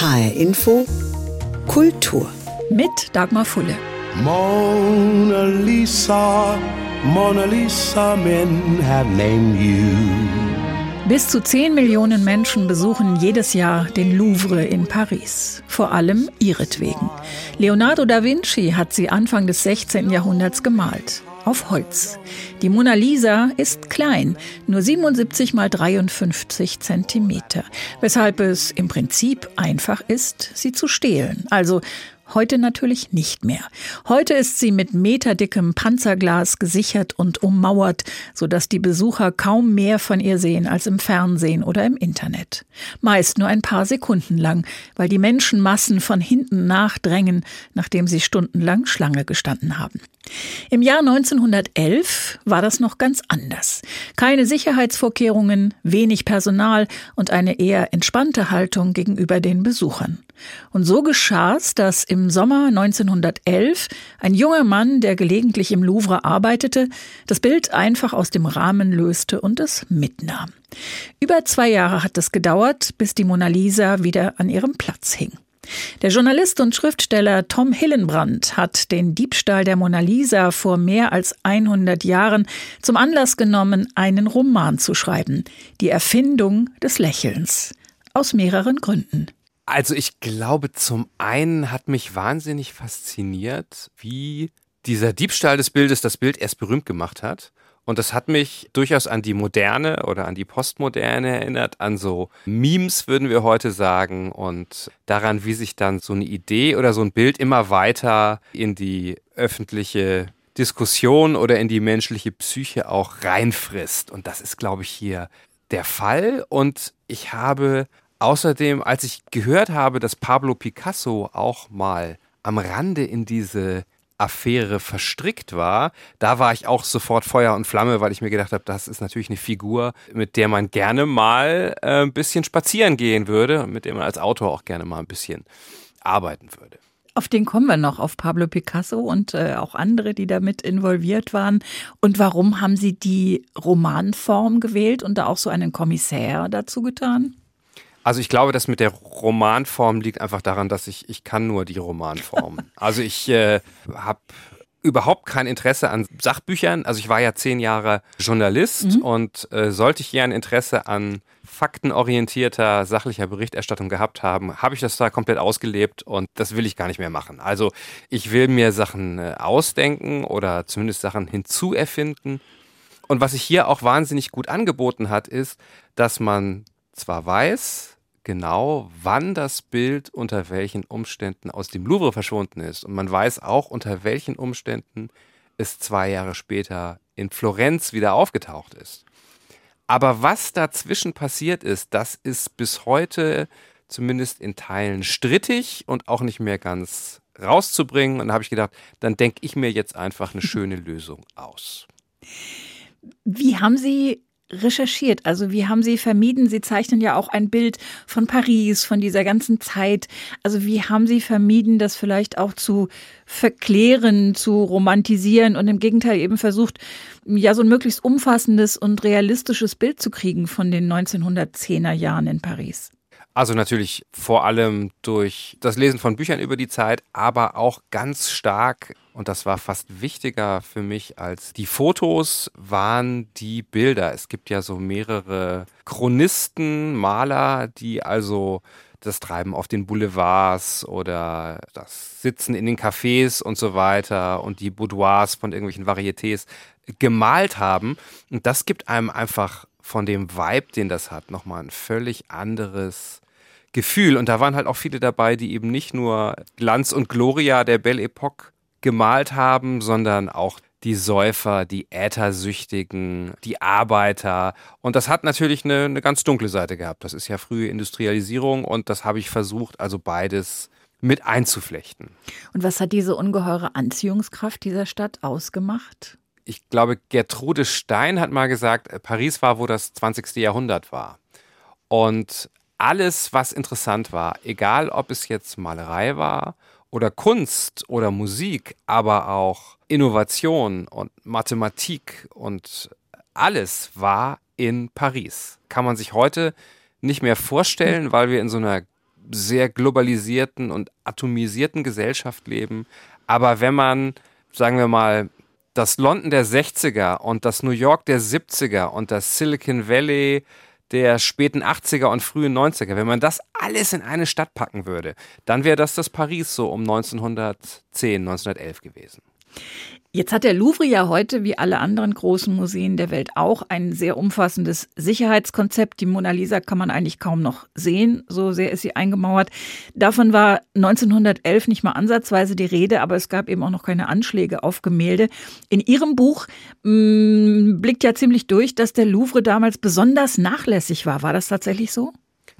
HR Info Kultur mit Dagmar Fulle. Mona Lisa, Mona Lisa, men have named you. Bis zu 10 Millionen Menschen besuchen jedes Jahr den Louvre in Paris. Vor allem ihretwegen. Leonardo da Vinci hat sie Anfang des 16. Jahrhunderts gemalt auf Holz. Die Mona Lisa ist klein, nur 77 mal 53 Zentimeter, weshalb es im Prinzip einfach ist, sie zu stehlen. Also Heute natürlich nicht mehr. Heute ist sie mit meterdickem Panzerglas gesichert und ummauert, sodass die Besucher kaum mehr von ihr sehen als im Fernsehen oder im Internet. Meist nur ein paar Sekunden lang, weil die Menschenmassen von hinten nachdrängen, nachdem sie stundenlang Schlange gestanden haben. Im Jahr 1911 war das noch ganz anders. Keine Sicherheitsvorkehrungen, wenig Personal und eine eher entspannte Haltung gegenüber den Besuchern. Und so geschah es, dass im Sommer 1911 ein junger Mann, der gelegentlich im Louvre arbeitete, das Bild einfach aus dem Rahmen löste und es mitnahm. Über zwei Jahre hat es gedauert, bis die Mona Lisa wieder an ihrem Platz hing. Der Journalist und Schriftsteller Tom Hillenbrand hat den Diebstahl der Mona Lisa vor mehr als 100 Jahren zum Anlass genommen, einen Roman zu schreiben. Die Erfindung des Lächelns. Aus mehreren Gründen. Also ich glaube, zum einen hat mich wahnsinnig fasziniert, wie dieser Diebstahl des Bildes das Bild erst berühmt gemacht hat. Und das hat mich durchaus an die Moderne oder an die Postmoderne erinnert, an so Memes, würden wir heute sagen, und daran, wie sich dann so eine Idee oder so ein Bild immer weiter in die öffentliche Diskussion oder in die menschliche Psyche auch reinfrisst. Und das ist, glaube ich, hier der Fall. Und ich habe Außerdem, als ich gehört habe, dass Pablo Picasso auch mal am Rande in diese Affäre verstrickt war, da war ich auch sofort Feuer und Flamme, weil ich mir gedacht habe, das ist natürlich eine Figur, mit der man gerne mal äh, ein bisschen spazieren gehen würde und mit der man als Autor auch gerne mal ein bisschen arbeiten würde. Auf den kommen wir noch, auf Pablo Picasso und äh, auch andere, die damit involviert waren. Und warum haben Sie die Romanform gewählt und da auch so einen Kommissär dazu getan? Also ich glaube, das mit der Romanform liegt einfach daran, dass ich, ich kann nur die Romanform. also ich äh, habe überhaupt kein Interesse an Sachbüchern. Also ich war ja zehn Jahre Journalist mhm. und äh, sollte ich hier ein Interesse an faktenorientierter, sachlicher Berichterstattung gehabt haben, habe ich das da komplett ausgelebt und das will ich gar nicht mehr machen. Also ich will mir Sachen äh, ausdenken oder zumindest Sachen hinzuerfinden. Und was sich hier auch wahnsinnig gut angeboten hat, ist, dass man zwar weiß, genau, wann das Bild unter welchen Umständen aus dem Louvre verschwunden ist. Und man weiß auch, unter welchen Umständen es zwei Jahre später in Florenz wieder aufgetaucht ist. Aber was dazwischen passiert ist, das ist bis heute zumindest in Teilen strittig und auch nicht mehr ganz rauszubringen. Und da habe ich gedacht, dann denke ich mir jetzt einfach eine schöne Lösung aus. Wie haben Sie recherchiert? Also wie haben Sie vermieden? Sie zeichnen ja auch ein Bild von Paris, von dieser ganzen Zeit. Also wie haben Sie vermieden, das vielleicht auch zu verklären, zu romantisieren und im Gegenteil eben versucht, ja so ein möglichst umfassendes und realistisches Bild zu kriegen von den 1910er Jahren in Paris? Also natürlich vor allem durch das Lesen von Büchern über die Zeit, aber auch ganz stark, und das war fast wichtiger für mich als die Fotos, waren die Bilder. Es gibt ja so mehrere Chronisten, Maler, die also das Treiben auf den Boulevards oder das Sitzen in den Cafés und so weiter und die Boudoirs von irgendwelchen Varietés gemalt haben. Und das gibt einem einfach von dem Vibe, den das hat, nochmal ein völlig anderes Gefühl. Und da waren halt auch viele dabei, die eben nicht nur Glanz und Gloria der Belle Epoque gemalt haben, sondern auch die Säufer, die Äthersüchtigen, die Arbeiter. Und das hat natürlich eine, eine ganz dunkle Seite gehabt. Das ist ja frühe Industrialisierung und das habe ich versucht, also beides mit einzuflechten. Und was hat diese ungeheure Anziehungskraft dieser Stadt ausgemacht? Ich glaube, Gertrude Stein hat mal gesagt, Paris war, wo das 20. Jahrhundert war. Und alles, was interessant war, egal ob es jetzt Malerei war oder Kunst oder Musik, aber auch Innovation und Mathematik und alles war in Paris. Kann man sich heute nicht mehr vorstellen, weil wir in so einer sehr globalisierten und atomisierten Gesellschaft leben. Aber wenn man, sagen wir mal, das London der 60er und das New York der 70er und das Silicon Valley der späten 80er und frühen 90er, wenn man das alles in eine Stadt packen würde, dann wäre das das Paris so um 1910, 1911 gewesen. Jetzt hat der Louvre ja heute, wie alle anderen großen Museen der Welt auch, ein sehr umfassendes Sicherheitskonzept. Die Mona Lisa kann man eigentlich kaum noch sehen, so sehr ist sie eingemauert. Davon war 1911 nicht mal ansatzweise die Rede, aber es gab eben auch noch keine Anschläge auf Gemälde. In Ihrem Buch mh, mm, blickt ja ziemlich durch, dass der Louvre damals besonders nachlässig war. War das tatsächlich so?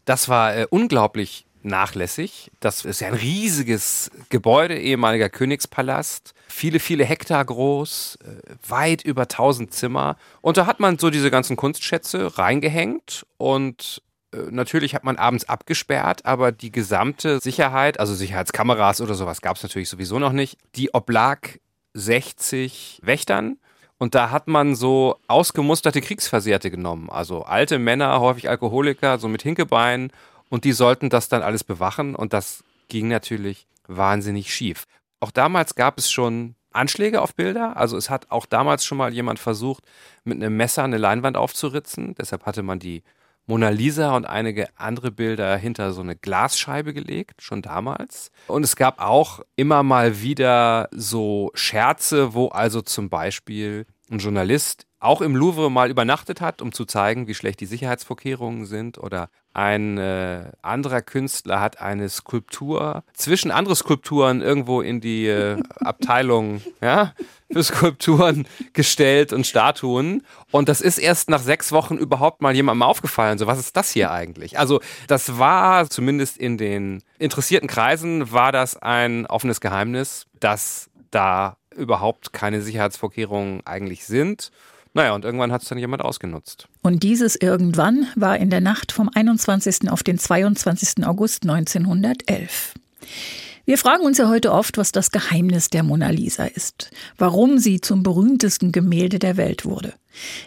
Das war äh, unglaublich nachlässig. Das ist ja ein riesiges Gebäude, ehemaliger Königspalast, viele, viele Hektar groß, äh, weit über 1000 Zimmer. Und da hat man so diese ganzen Kunstschätze reingehängt und äh, Natürlich hat man abends abgesperrt, aber die gesamte Sicherheit, also Sicherheitskameras oder sowas gab es natürlich sowieso noch nicht, die oblag 60 Wächtern. Und da hat man so ausgemusterte Kriegsversehrte genommen. Also alte Männer, häufig Alkoholiker, so mit Hinkebeinen und die sollten das dann alles bewachen und das ging natürlich wahnsinnig schief. Auch damals gab es schon Anschläge auf Bilder. Also es hat auch damals schon mal jemand versucht, mit einem Messer eine Leinwand aufzuritzen. Deshalb hatte man die Mona Lisa und einige andere Bilder hinter so eine Glasscheibe gelegt, schon damals. Und es gab auch immer mal wieder so Scherze, wo also zum Beispiel ein Journalist auch im Louvre mal übernachtet hat, um zu zeigen, wie schlecht die Sicherheitsvorkehrungen sind. Oder ein äh, anderer Künstler hat eine Skulptur zwischen andere Skulpturen irgendwo in die äh, Abteilung ja, für Skulpturen gestellt und Statuen. Und das ist erst nach sechs Wochen überhaupt mal jemandem aufgefallen. So, was ist das hier eigentlich? Also, das war zumindest in den interessierten Kreisen, war das ein offenes Geheimnis, dass da überhaupt keine Sicherheitsvorkehrungen eigentlich sind. Naja, und irgendwann hat es dann jemand ausgenutzt. Und dieses irgendwann war in der Nacht vom 21. auf den 22. August 1911. Wir fragen uns ja heute oft, was das Geheimnis der Mona Lisa ist, warum sie zum berühmtesten Gemälde der Welt wurde.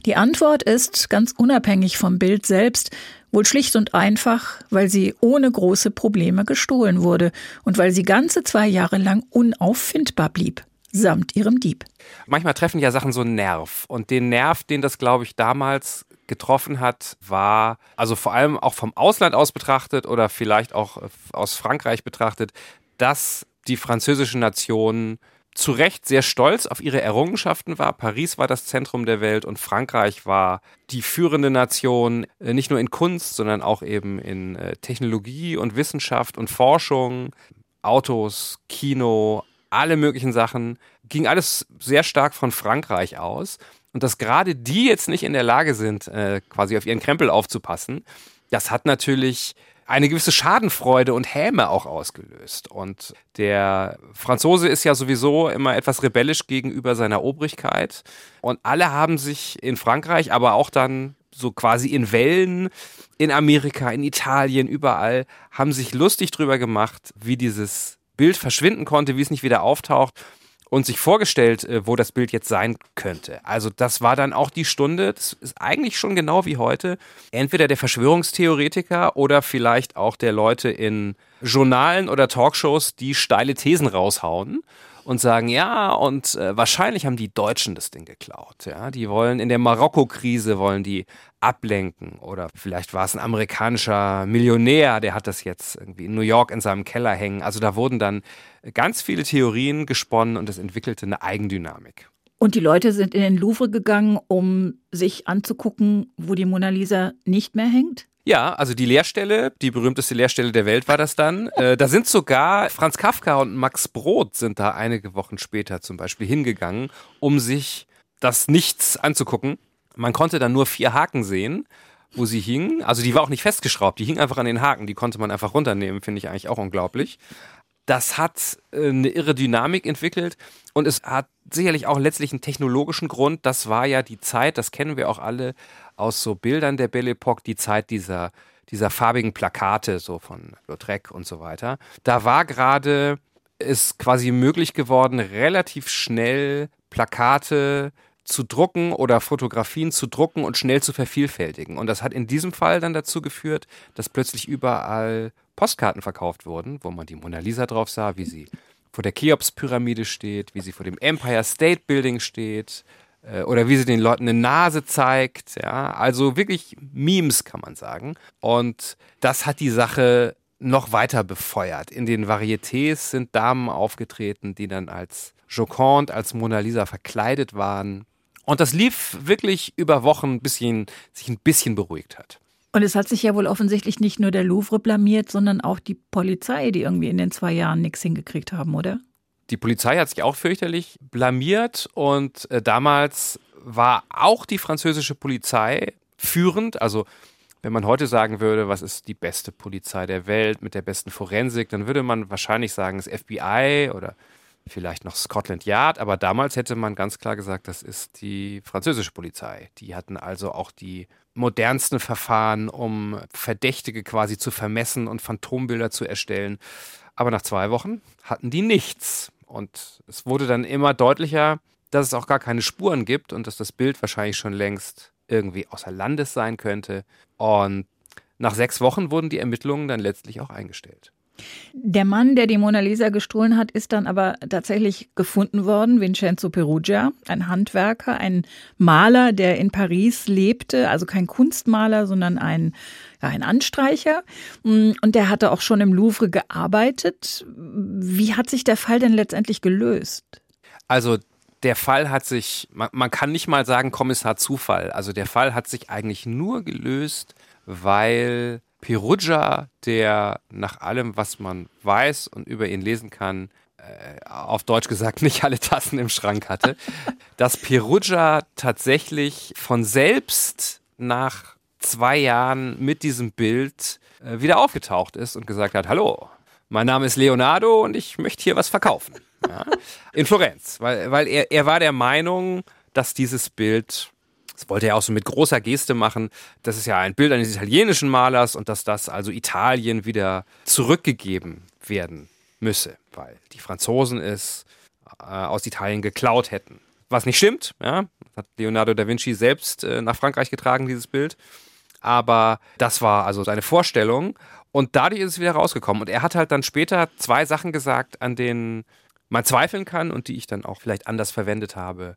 Die Antwort ist, ganz unabhängig vom Bild selbst, wohl schlicht und einfach, weil sie ohne große Probleme gestohlen wurde und weil sie ganze zwei Jahre lang unauffindbar blieb samt ihrem Dieb. Manchmal treffen ja Sachen so einen Nerv. Und den Nerv, den das, glaube ich, damals getroffen hat, war, also vor allem auch vom Ausland aus betrachtet oder vielleicht auch aus Frankreich betrachtet, dass die französische Nation zu Recht sehr stolz auf ihre Errungenschaften war. Paris war das Zentrum der Welt und Frankreich war die führende Nation, äh, nicht nur in Kunst, sondern auch eben in äh, Technologie und Wissenschaft und Forschung, Autos, Kino, alle möglichen Sachen, ging alles sehr stark von Frankreich aus. Und dass gerade die jetzt nicht in der Lage sind, äh, quasi auf ihren Krempel aufzupassen, das hat natürlich eine gewisse Schadenfreude und Häme auch ausgelöst. Und der Franzose ist ja sowieso immer etwas rebellisch gegenüber seiner Obrigkeit. Und alle haben sich in Frankreich, aber auch dann so quasi in Wellen in Amerika, in Italien, überall, haben sich lustig drüber gemacht, wie dieses Bild verschwinden konnte, wie es nicht wieder auftaucht und sich vorgestellt, äh, wo das Bild jetzt sein könnte. Also das war dann auch die Stunde, das ist eigentlich schon genau wie heute, entweder der Verschwörungstheoretiker oder vielleicht auch der Leute in Journalen oder Talkshows, die steile Thesen raushauen und sagen, ja, und äh, wahrscheinlich haben die Deutschen das Ding geklaut. Ja, die wollen in der Marokko-Krise wollen die ablenken oder vielleicht war es ein amerikanischer Millionär, der hat das jetzt irgendwie in New York in seinem Keller hängen. Also da wurden dann ganz viele Theorien gesponnen und es entwickelte eine Eigendynamik. Und die Leute sind in den Louvre gegangen, um sich anzugucken, wo die Mona Lisa nicht mehr hängt? Ja, also die Lehrstelle, die berühmteste Lehrstelle der Welt war das dann. Äh, da sind sogar Franz Kafka und Max Brod sind da einige Wochen später zum Beispiel hingegangen, um sich das Nichts anzugucken. Man konnte dann nur vier Haken sehen, wo sie hingen. Also die war auch nicht festgeschraubt, die hing einfach an den Haken, die konnte man einfach runternehmen, finde ich eigentlich auch unglaublich. Das hat äh, eine irre Dynamik entwickelt und es hat sicherlich auch letztlich einen technologischen Grund. Das war ja die Zeit, das kennen wir auch alle aus so Bildern der Belle Epoque, die Zeit dieser, dieser farbigen Plakate, so von Lautrec und so weiter. Da war gerade es quasi möglich geworden, relativ schnell Plakate zu drucken oder Fotografien zu drucken und schnell zu vervielfältigen. Und das hat in diesem Fall dann dazu geführt, dass plötzlich überall Postkarten verkauft wurden, wo man die Mona Lisa drauf sah, wie sie vor der Cheops-Pyramide steht, wie sie vor dem Empire State Building steht oder wie sie den Leuten eine Nase zeigt. Ja, also wirklich Memes kann man sagen. Und das hat die Sache noch weiter befeuert. In den Varietés sind Damen aufgetreten, die dann als Joconde, als Mona Lisa verkleidet waren. Und das lief wirklich über Wochen, bis ihn sich ein bisschen beruhigt hat. Und es hat sich ja wohl offensichtlich nicht nur der Louvre blamiert, sondern auch die Polizei, die irgendwie in den zwei Jahren nichts hingekriegt haben, oder? Die Polizei hat sich auch fürchterlich blamiert und äh, damals war auch die französische Polizei führend. Also wenn man heute sagen würde, was ist die beste Polizei der Welt mit der besten Forensik, dann würde man wahrscheinlich sagen, das FBI oder vielleicht noch Scotland Yard, aber damals hätte man ganz klar gesagt, das ist die französische Polizei. Die hatten also auch die modernsten Verfahren, um Verdächtige quasi zu vermessen und Phantombilder zu erstellen. Aber nach zwei Wochen hatten die nichts. Und es wurde dann immer deutlicher, dass es auch gar keine Spuren gibt und dass das Bild wahrscheinlich schon längst irgendwie außer Landes sein könnte. Und nach sechs Wochen wurden die Ermittlungen dann letztlich auch eingestellt. Der Mann, der die Mona Lisa gestohlen hat, ist dann aber tatsächlich gefunden worden, Vincenzo Perugia, ein Handwerker, ein Maler, der in Paris lebte, also kein Kunstmaler, sondern ein, ja, ein Anstreicher. Und der hatte auch schon im Louvre gearbeitet. Wie hat sich der Fall denn letztendlich gelöst? Also der Fall hat sich, man, man kann nicht mal sagen Kommissar Zufall. Also der Fall hat sich eigentlich nur gelöst, weil Perugia, der nach allem, was man weiß und über ihn lesen kann, äh, auf Deutsch gesagt nicht alle Tassen im Schrank hatte, dass Perugia tatsächlich von selbst nach zwei Jahren mit diesem Bild äh, wieder aufgetaucht ist und gesagt hat, hallo, mein Name ist Leonardo und ich möchte hier was verkaufen. Ja, in Florenz, weil, weil er, er war der Meinung, dass dieses Bild das wollte er auch so mit großer Geste machen. Das ist ja ein Bild eines italienischen Malers und dass das also Italien wieder zurückgegeben werden müsse, weil die Franzosen es äh, aus Italien geklaut hätten. Was nicht stimmt, ja, hat Leonardo da Vinci selbst äh, nach Frankreich getragen, dieses Bild. Aber das war also seine Vorstellung und dadurch ist es wieder rausgekommen. Und er hat halt dann später zwei Sachen gesagt, an denen man zweifeln kann und die ich dann auch vielleicht anders verwendet habe.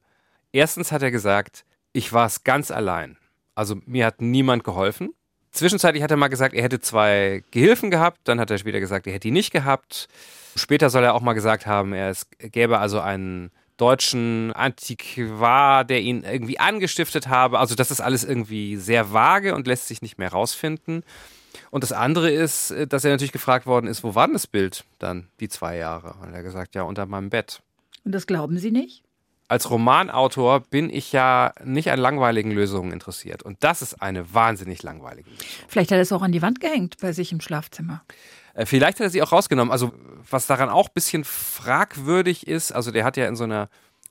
Erstens hat er gesagt, ich war es ganz allein. Also mir hat niemand geholfen. Zwischenzeitlich hat er mal gesagt, er hätte zwei Gehilfen gehabt, dann hat er später gesagt, er hätte die nicht gehabt. Später soll er auch mal gesagt haben, er es gäbe also einen deutschen Antiquar, der ihn irgendwie angestiftet habe. Also das ist alles irgendwie sehr vage und lässt sich nicht mehr rausfinden. Und das andere ist, dass er natürlich gefragt worden ist, wo war denn das Bild dann, die zwei Jahre? Und er hat gesagt, ja, unter meinem Bett. Und das glauben Sie nicht? Als Romanautor bin ich ja nicht an langweiligen Lösungen interessiert. Und das ist eine wahnsinnig langweilige Lösung. Vielleicht hat er es auch an die Wand gehängt bei sich im Schlafzimmer. Äh, vielleicht hat er sie auch rausgenommen. Also, was daran auch ein bisschen fragwürdig ist, also der hat ja in so einer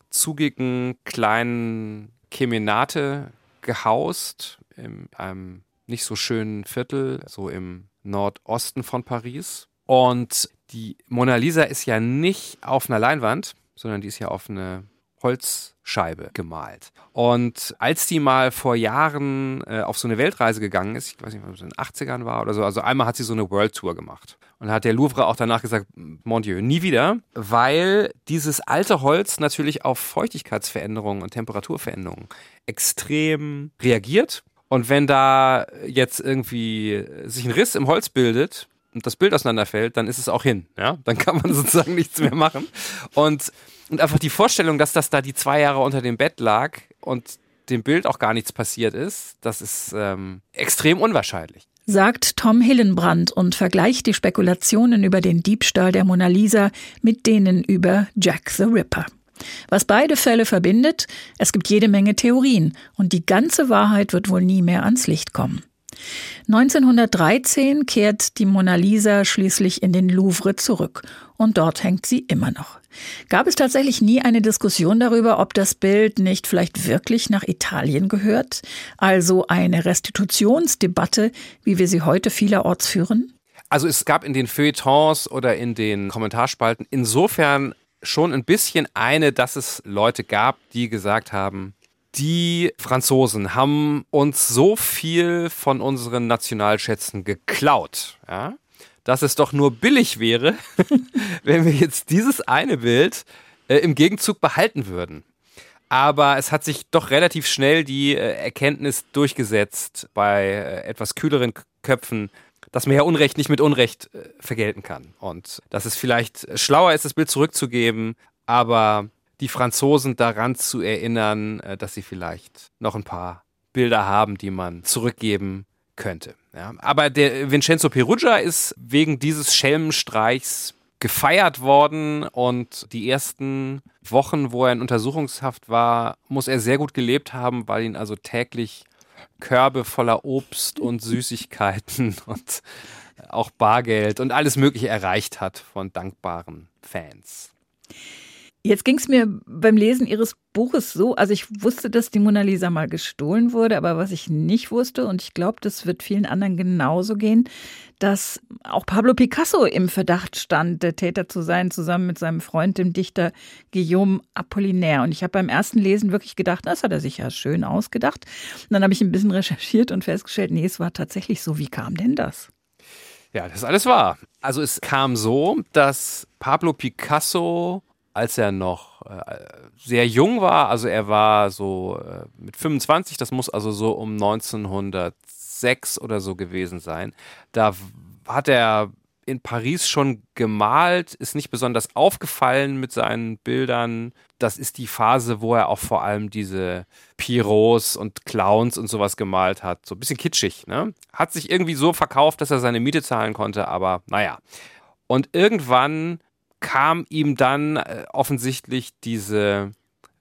zugigen kleinen Kemenate gehaust, in einem nicht so schönen Viertel, so im Nordosten von Paris. Und die Mona Lisa ist ja nicht auf einer Leinwand, sondern die ist ja auf eine Holzscheibe gemalt. Und als die mal vor Jahren äh, auf so eine Weltreise gegangen ist, ich weiß nicht, ob es in den 80ern war oder so, also einmal hat sie so eine World Tour gemacht. Und hat der Louvre auch danach gesagt, mon Dieu, nie wieder, weil dieses alte Holz natürlich auf Feuchtigkeitsveränderungen und Temperaturveränderungen extrem reagiert. Und wenn da jetzt irgendwie sich ein Riss im Holz bildet, und das Bild auseinanderfällt, dann ist es auch hin. Ja? Dann kann man sozusagen nichts mehr machen. Und und einfach die Vorstellung, dass das da die zwei Jahre unter dem Bett lag und dem Bild auch gar nichts passiert ist, das ist ähm, extrem unwahrscheinlich. Sagt Tom Hillenbrand und vergleicht die Spekulationen über den Diebstahl der Mona Lisa mit denen über Jack the Ripper. Was beide Fälle verbindet, es gibt jede Menge Theorien und die ganze Wahrheit wird wohl nie mehr ans Licht kommen. 1913 kehrt die Mona Lisa schließlich in den Louvre zurück und dort hängt sie immer noch. Gab es tatsächlich nie eine Diskussion darüber, ob das Bild nicht vielleicht wirklich nach Italien gehört? Also eine Restitutionsdebatte, wie wir sie heute vielerorts führen? Also es gab in den Feuilletons oder in den Kommentarspalten insofern schon ein bisschen eine, dass es Leute gab, die gesagt haben, die Franzosen haben uns so viel von unseren Nationalschätzen geklaut, ja, dass es doch nur billig wäre, wenn wir jetzt dieses eine Bild äh, im Gegenzug behalten würden. Aber es hat sich doch relativ schnell die äh, Erkenntnis durchgesetzt bei äh, etwas kühleren Köpfen, dass man ja Unrecht nicht mit Unrecht äh, vergelten kann. Und dass es vielleicht schlauer ist, das Bild zurückzugeben, aber die Franzosen daran zu erinnern, äh, dass sie vielleicht noch ein paar Bilder haben, die man zurückgeben könnte. Ja, aber der Vincenzo Perugia ist wegen dieses Schelmenstreichs gefeiert worden und die ersten Wochen, wo er in Untersuchungshaft war, muss er sehr gut gelebt haben, weil ihn also täglich Körbe voller Obst und Süßigkeiten und auch Bargeld und alles Mögliche erreicht hat von dankbaren Fans. Jetzt ging es mir beim Lesen Ihres Buches so, also ich wusste, dass die Mona Lisa mal gestohlen wurde, aber was ich nicht wusste, und ich glaube, das wird vielen anderen genauso gehen, dass auch Pablo Picasso im Verdacht stand, der Täter zu sein, zusammen mit seinem Freund, dem Dichter Guillaume Apollinaire. Und ich habe beim ersten Lesen wirklich gedacht, das hat er sich ja schön ausgedacht. Und dann habe ich ein bisschen recherchiert und festgestellt, nee, es war tatsächlich so. Wie kam denn das? Ja, das ist alles wahr. Also es kam so, dass Pablo Picasso als er noch äh, sehr jung war, also er war so äh, mit 25, das muss also so um 1906 oder so gewesen sein, da hat er in Paris schon gemalt, ist nicht besonders aufgefallen mit seinen Bildern. Das ist die Phase, wo er auch vor allem diese Pierrots und Clowns und sowas gemalt hat. So ein bisschen kitschig, ne? Hat sich irgendwie so verkauft, dass er seine Miete zahlen konnte, aber naja. Und irgendwann kam ihm dann äh, offensichtlich diese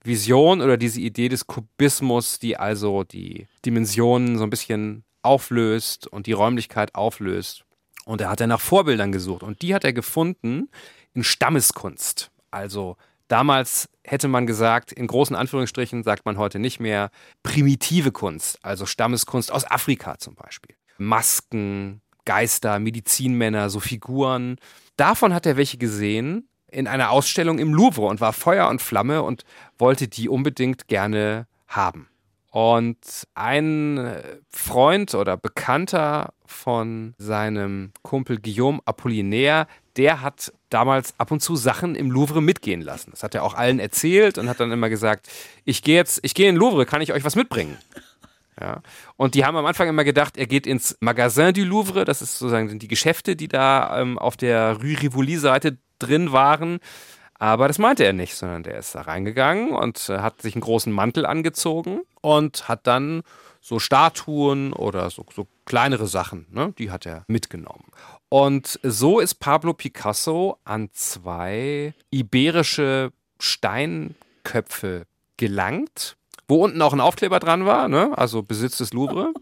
Vision oder diese Idee des Kubismus, die also die Dimensionen so ein bisschen auflöst und die Räumlichkeit auflöst. Und er hat dann nach Vorbildern gesucht und die hat er gefunden in Stammeskunst. Also damals hätte man gesagt, in großen Anführungsstrichen sagt man heute nicht mehr primitive Kunst, also Stammeskunst aus Afrika zum Beispiel. Masken, Geister, Medizinmänner, so Figuren. Davon hat er welche gesehen in einer Ausstellung im Louvre und war Feuer und Flamme und wollte die unbedingt gerne haben. Und ein Freund oder Bekannter von seinem Kumpel Guillaume Apollinaire, der hat damals ab und zu Sachen im Louvre mitgehen lassen. Das hat er auch allen erzählt und hat dann immer gesagt, ich gehe jetzt, ich gehe in den Louvre, kann ich euch was mitbringen? Ja. Und die haben am Anfang immer gedacht, er geht ins Magasin du Louvre, das ist sozusagen die Geschäfte, die da ähm, auf der Rue Rivoli-Seite drin waren. Aber das meinte er nicht, sondern der ist da reingegangen und äh, hat sich einen großen Mantel angezogen und hat dann so Statuen oder so, so kleinere Sachen, ne, die hat er mitgenommen. Und so ist Pablo Picasso an zwei iberische Steinköpfe gelangt wo unten auch ein Aufkleber dran war, ne? also Besitz des Louvre.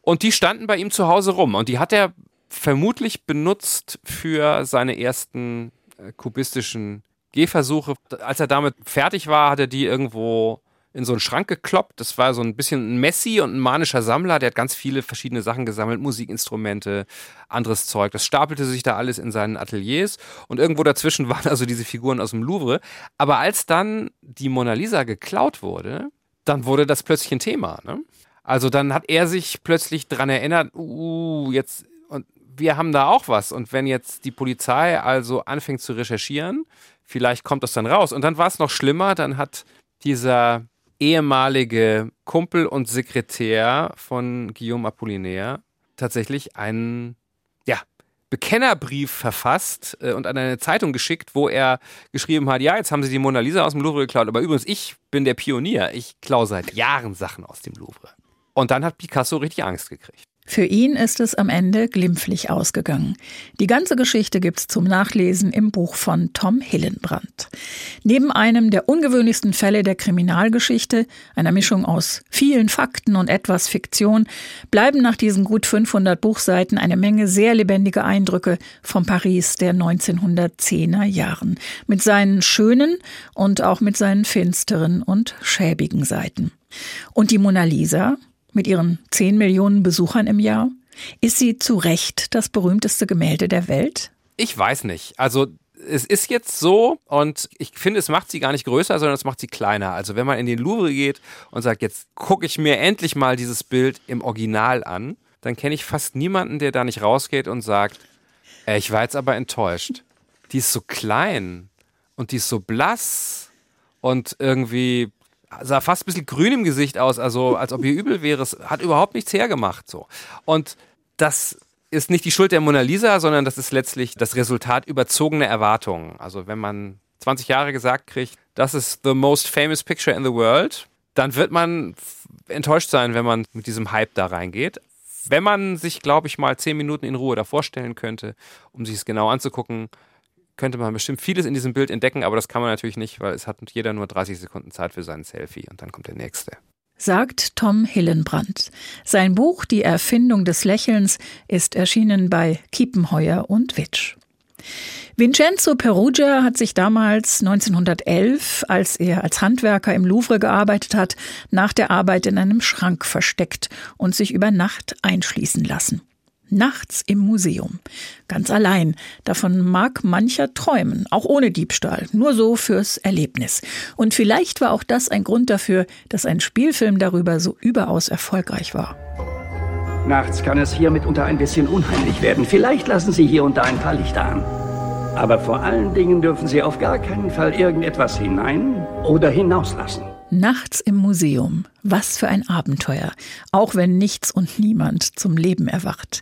Und die standen bei ihm zu Hause rum. Und die hat er vermutlich benutzt für seine ersten äh, kubistischen Gehversuche. Als er damit fertig war, hat er die irgendwo in so einen Schrank gekloppt. Das war so ein bisschen ein Messi und ein manischer Sammler. Der hat ganz viele verschiedene Sachen gesammelt, Musikinstrumente, anderes Zeug. Das stapelte sich da alles in seinen Ateliers und irgendwo dazwischen waren also diese Figuren aus dem Louvre. Aber als dann die Mona Lisa geklaut wurde, dann wurde das plötzlich ein Thema. Ne? Also dann hat er sich plötzlich daran erinnert, uh, jetzt, und wir haben da auch was. Und wenn jetzt die Polizei also anfängt zu recherchieren, vielleicht kommt das dann raus. Und dann war es noch schlimmer, dann hat dieser ehemalige Kumpel und Sekretär von Guillaume Apollinaire tatsächlich einen Bekennerbrief verfasst äh, und an eine Zeitung geschickt, wo er geschrieben hat, ja, jetzt haben sie die Mona Lisa aus dem Louvre geklaut, aber übrigens, ich bin der Pionier. Ich klaue seit Jahren Sachen aus dem Louvre. Und dann hat Picasso richtig Angst gekriegt. Für ihn ist es am Ende glimpflich ausgegangen. Die ganze Geschichte gibt's zum Nachlesen im Buch von Tom Hillenbrand. Neben einem der ungewöhnlichsten Fälle der Kriminalgeschichte, einer Mischung aus vielen Fakten und etwas Fiktion, bleiben nach diesen gut 500 Buchseiten eine Menge sehr lebendige Eindrücke vom Paris der 1910er Jahren. Mit seinen schönen und auch mit seinen finsteren und schäbigen Seiten. Und die Mona Lisa, mit ihren 10 Millionen Besuchern im Jahr? Ist sie zu Recht das berühmteste Gemälde der Welt? Ich weiß nicht. Also es ist jetzt so und ich finde, es macht sie gar nicht größer, sondern es macht sie kleiner. Also wenn man in den Louvre geht und sagt, jetzt gucke ich mir endlich mal dieses Bild im Original an, dann kenne ich fast niemanden, der da nicht rausgeht und sagt, äh, ich war jetzt aber enttäuscht. Die ist so klein und die ist so blass und irgendwie sah fast ein bisschen grün im Gesicht aus, also als ob ihr übel wäre. Es hat überhaupt nichts hergemacht so. Und das ist nicht die Schuld der Mona Lisa, sondern das ist letztlich das Resultat überzogener Erwartungen. Also wenn man 20 Jahre gesagt kriegt, das ist the most famous picture in the world, dann wird man enttäuscht sein, wenn man mit diesem Hype da reingeht. Wenn man sich, glaube ich, mal 10 Minuten in Ruhe davor stellen könnte, um sich es genau anzugucken, könnte man bestimmt vieles in diesem Bild entdecken, aber das kann man natürlich nicht, weil es hat jeder nur 30 Sekunden Zeit für sein Selfie und dann kommt der nächste sagt Tom Hillenbrand. Sein Buch Die Erfindung des Lächelns ist erschienen bei Kiepenheuer und Witsch. Vincenzo Perugia hat sich damals 1911, als er als Handwerker im Louvre gearbeitet hat, nach der Arbeit in einem Schrank versteckt und sich über Nacht einschließen lassen. Nachts im Museum. Ganz allein. Davon mag mancher träumen, auch ohne Diebstahl. Nur so fürs Erlebnis. Und vielleicht war auch das ein Grund dafür, dass ein Spielfilm darüber so überaus erfolgreich war. Nachts kann es hier mitunter ein bisschen unheimlich werden. Vielleicht lassen Sie hier und da ein paar Lichter an. Aber vor allen Dingen dürfen Sie auf gar keinen Fall irgendetwas hinein oder hinauslassen. Nachts im Museum. Was für ein Abenteuer. Auch wenn nichts und niemand zum Leben erwacht.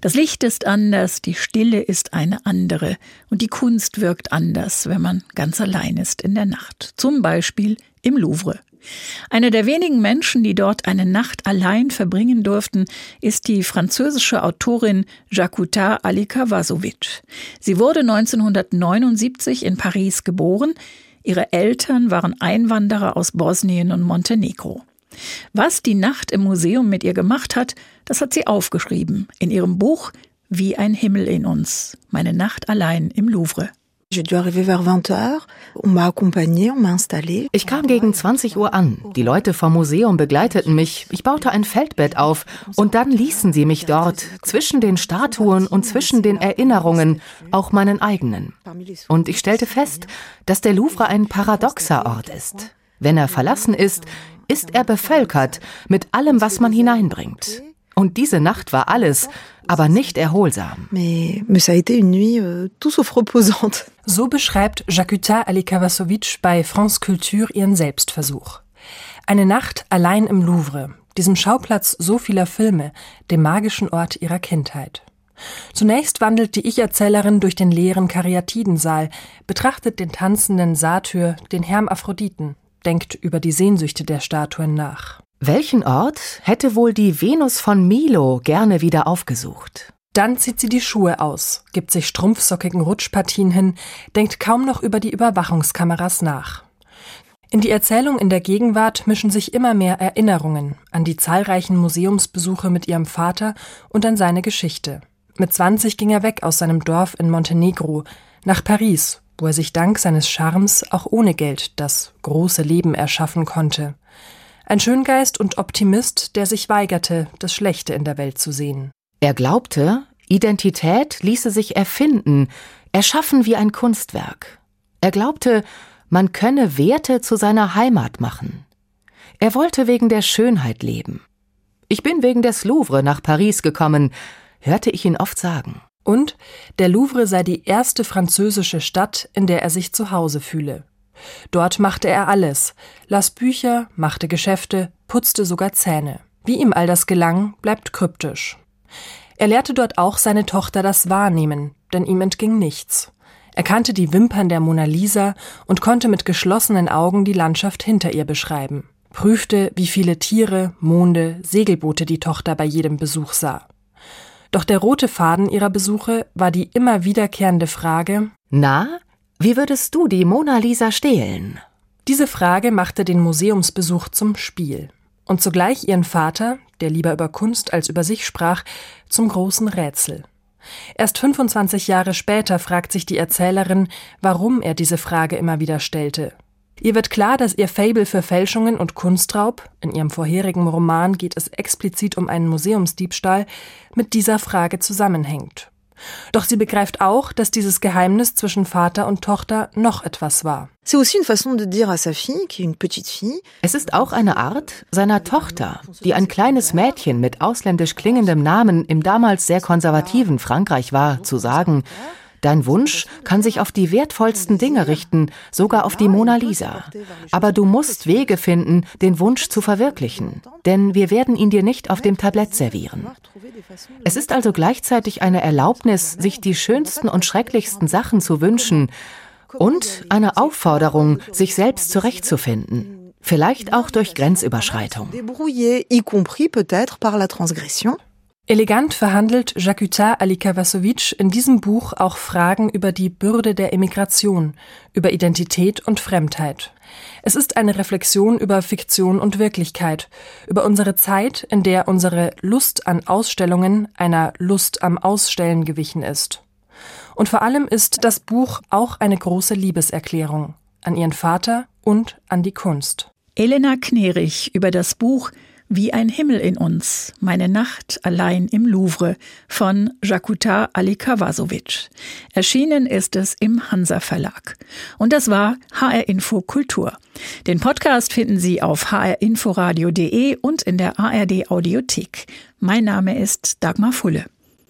Das Licht ist anders, die Stille ist eine andere und die Kunst wirkt anders, wenn man ganz allein ist in der Nacht. Zum Beispiel im Louvre. Eine der wenigen Menschen, die dort eine Nacht allein verbringen durften, ist die französische Autorin Jakuta Alikavasovic. Sie wurde 1979 in Paris geboren. Ihre Eltern waren Einwanderer aus Bosnien und Montenegro. Was die Nacht im Museum mit ihr gemacht hat, das hat sie aufgeschrieben in ihrem Buch Wie ein Himmel in uns. Meine Nacht allein im Louvre. Ich kam gegen 20 Uhr an. Die Leute vom Museum begleiteten mich. Ich baute ein Feldbett auf und dann ließen sie mich dort, zwischen den Statuen und zwischen den Erinnerungen, auch meinen eigenen. Und ich stellte fest, dass der Louvre ein paradoxer Ort ist. Wenn er verlassen ist, ist er bevölkert mit allem, was man hineinbringt. Und diese Nacht war alles, aber nicht erholsam. Euh. So beschreibt Jakuta Alikavasovic bei France Culture ihren Selbstversuch. Eine Nacht allein im Louvre, diesem Schauplatz so vieler Filme, dem magischen Ort ihrer Kindheit. Zunächst wandelt die Ich-Erzählerin durch den leeren Karyatidensaal, betrachtet den tanzenden Satyr, den Hermaphroditen, denkt über die Sehnsüchte der Statuen nach. Welchen Ort hätte wohl die Venus von Milo gerne wieder aufgesucht? Dann zieht sie die Schuhe aus, gibt sich strumpfsockigen Rutschpartien hin, denkt kaum noch über die Überwachungskameras nach. In die Erzählung in der Gegenwart mischen sich immer mehr Erinnerungen an die zahlreichen Museumsbesuche mit ihrem Vater und an seine Geschichte. Mit 20 ging er weg aus seinem Dorf in Montenegro nach Paris, wo er sich dank seines Charmes auch ohne Geld das große Leben erschaffen konnte. Ein Schöngeist und Optimist, der sich weigerte, das Schlechte in der Welt zu sehen. Er glaubte, Identität ließe sich erfinden, erschaffen wie ein Kunstwerk. Er glaubte, man könne Werte zu seiner Heimat machen. Er wollte wegen der Schönheit leben. Ich bin wegen des Louvre nach Paris gekommen, hörte ich ihn oft sagen. Und der Louvre sei die erste französische Stadt, in der er sich zu Hause fühle. Dort machte er alles, las Bücher, machte Geschäfte, putzte sogar Zähne. Wie ihm all das gelang, bleibt kryptisch. Er lehrte dort auch seine Tochter das Wahrnehmen, denn ihm entging nichts. Er kannte die Wimpern der Mona Lisa und konnte mit geschlossenen Augen die Landschaft hinter ihr beschreiben, prüfte, wie viele Tiere, Monde, Segelboote die Tochter bei jedem Besuch sah. Doch der rote Faden ihrer Besuche war die immer wiederkehrende Frage Na, wie würdest du die Mona Lisa stehlen? Diese Frage machte den Museumsbesuch zum Spiel und zugleich ihren Vater, der lieber über Kunst als über sich sprach, zum großen Rätsel. Erst 25 Jahre später fragt sich die Erzählerin, warum er diese Frage immer wieder stellte. Ihr wird klar, dass ihr Fable für Fälschungen und Kunstraub, in ihrem vorherigen Roman geht es explizit um einen Museumsdiebstahl, mit dieser Frage zusammenhängt. Doch sie begreift auch, dass dieses Geheimnis zwischen Vater und Tochter noch etwas war. Es ist auch eine Art, seiner Tochter, die ein kleines Mädchen mit ausländisch klingendem Namen im damals sehr konservativen Frankreich war, zu sagen, Dein Wunsch kann sich auf die wertvollsten Dinge richten, sogar auf die Mona Lisa. Aber du musst Wege finden, den Wunsch zu verwirklichen, denn wir werden ihn dir nicht auf dem Tablett servieren. Es ist also gleichzeitig eine Erlaubnis, sich die schönsten und schrecklichsten Sachen zu wünschen und eine Aufforderung, sich selbst zurechtzufinden, vielleicht auch durch Grenzüberschreitung. Elegant verhandelt Jakuta Alikavasovic in diesem Buch auch Fragen über die Bürde der Emigration, über Identität und Fremdheit. Es ist eine Reflexion über Fiktion und Wirklichkeit, über unsere Zeit, in der unsere Lust an Ausstellungen einer Lust am Ausstellen gewichen ist. Und vor allem ist das Buch auch eine große Liebeserklärung an ihren Vater und an die Kunst. Elena Knerich über das Buch wie ein Himmel in uns, meine Nacht allein im Louvre von Jakuta Alikavasovic. Erschienen ist es im Hansa Verlag. Und das war HR Info Kultur. Den Podcast finden Sie auf hrinforadio.de und in der ARD Audiothek. Mein Name ist Dagmar Fulle.